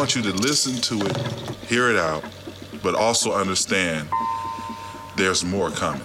want you to listen to it, hear it out, but also understand there's more coming.